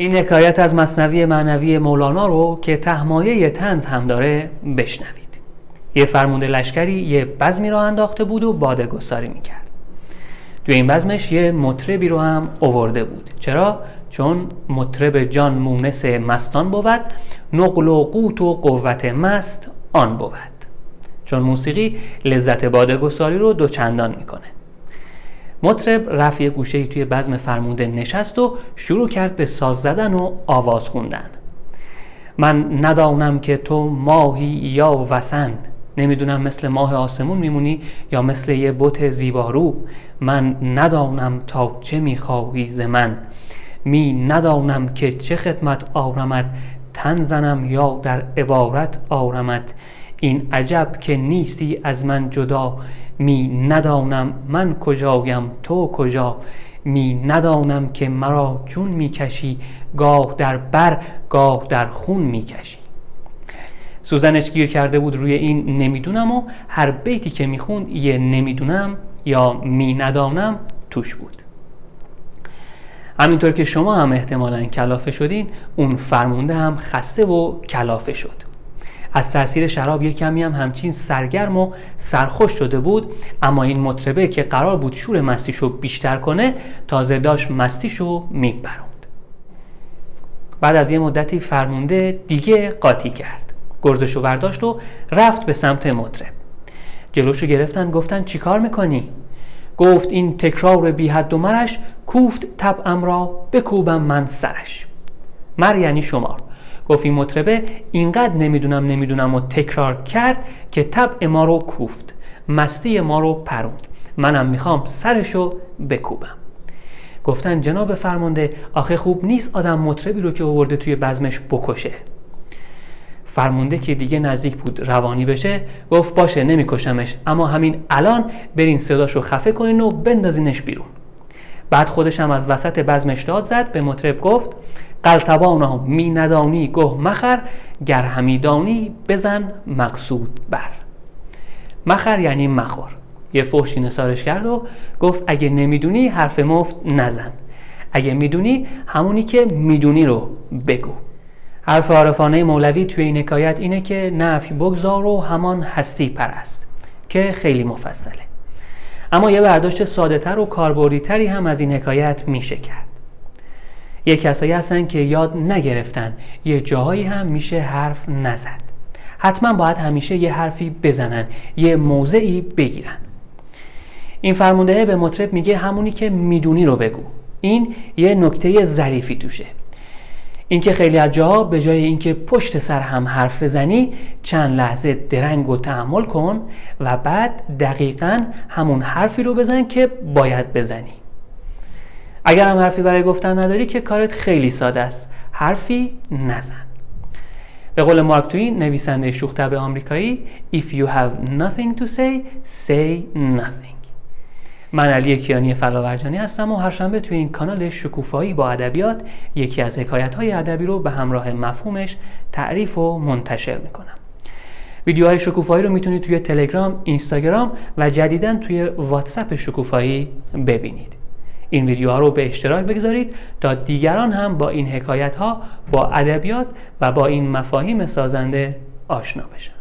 این حکایت از مصنوی معنوی مولانا رو که تهمایه تنز هم داره بشنوید. یه فرمونده لشکری یه بزمی را انداخته بود و باده گساری می‌کرد. تو این بزمش یه مطربی رو هم اوورده بود. چرا؟ چون مطرب جان مونس مستان بود نقل و قوت و قوت مست آن بود. چون موسیقی لذت باده گساری رو دوچندان می‌کنه مطرب رفت یه گوشه توی بزم فرمونده نشست و شروع کرد به ساز زدن و آواز خوندن. من ندانم که تو ماهی یا وسن نمی‌دونم مثل ماه آسمون میمونی یا مثل یه بت زیبارو. من ندانم تا چه می‌خواهی ز من. می ندانم که چه خدمت آرمت تن زنم یا در عبارت آرمت این عجب که نیستی از من جدا. می ندانم من کجایم تو کجا. می ندانم که مرا چون می‌کشی گاه در بر گاه در خون می‌کشی سوزنش گیر کرده بود روی این نمی‌دونم و هر بیتی که می‌خوند یه نمی‌دونم یا می ندانم توش بود. همینطور که شما هم احتمالا کلافه شدین اون فرمونده هم خسته و کلافه شد. از تاثیر شراب یک کمی هم همچین سرگرم و سرخوش شده بود اما این مطربه که قرار بود شور مستیشو بیشتر کنه تازه داشت مستیشو میبروند بعد از یه مدتی فرمونده دیگه قاطی کرد. گرزشو ورداشت و رفت به سمت مطرب. جلوشو گرفتن گفتن چیکار می‌کنی؟ گفت این تکرار بی حد و مرش کوفت طبعم را بکوبم من سرش. مر یعنی شمار. گفت این مطربه اینقدر نمی‌دونم نمی‌دونم و تکرار کرد که طبع ما رو کوفت. مستی ما رو پروند. منم می‌خوام سرشو بکوبم. گفتن جناب فرمانده آخه خوب نیست آدم مطربی رو که آورده توی بزمش بکشه. فرمونده که دیگه نزدیک بود روانی بشه گفت باشه نمیکشمش اما همین الان برین صداشو خفه کنین و بندازینش بیرون. بعد خودش هم از وسط بزمش داد زد به مطرب گفت قلتبانا می ندانی گه مخر گر همیدانی بزن مقصود بر. مخر یعنی مخور. یه فحشی نسارش کرد و گفت اگه نمی‌دونی حرف مفت نزن. اگه می‌دونی همونی که می‌دونی رو بگو. حرف عارفانه مولوی توی این حکایت اینه که نفی بگذار و همان هستی پرست که خیلی مفصله. اما یه برداشت ساده تر و کاربردی تری هم از این حکایت میشه کرد. یه کسایی هستن که یاد نگرفتن. یه جاهایی هم میشه حرف نزد. حتما باید همیشه یه حرفی بزنن یه موضعی بگیرن. این فرمانده به مطرب میگه همونی که می‌دونی رو بگو. این یه نکته ظریفی توشه. اینکه خیلی از جاها به جای اینکه پشت سر هم حرف بزنی چند لحظه درنگ و تحمل کن و بعد دقیقا همون حرفی رو بزن که باید بزنی. اگر هم حرفی برای گفتن نداری که کارت خیلی ساده است. حرفی نزن. به قول مارک توین نویسنده شوخ آمریکایی If you have nothing to say, say nothing. من علی کیانی فلاورجانی هستم و هر شنبه توی این کانال شکوفایی با ادبیات یکی از حکایت های ادبی رو به همراه مفهومش تعریف و منتشر می‌کنم. ویدیوهای شکوفایی رو می‌تونید توی تلگرام، اینستاگرام و جدیدا توی واتساپ شکوفایی ببینید. این ویدیوها رو به اشتراک بگذارید تا دیگران هم با این حکایت ها با ادبیات و با این مفاهیم سازنده آشنا بشن.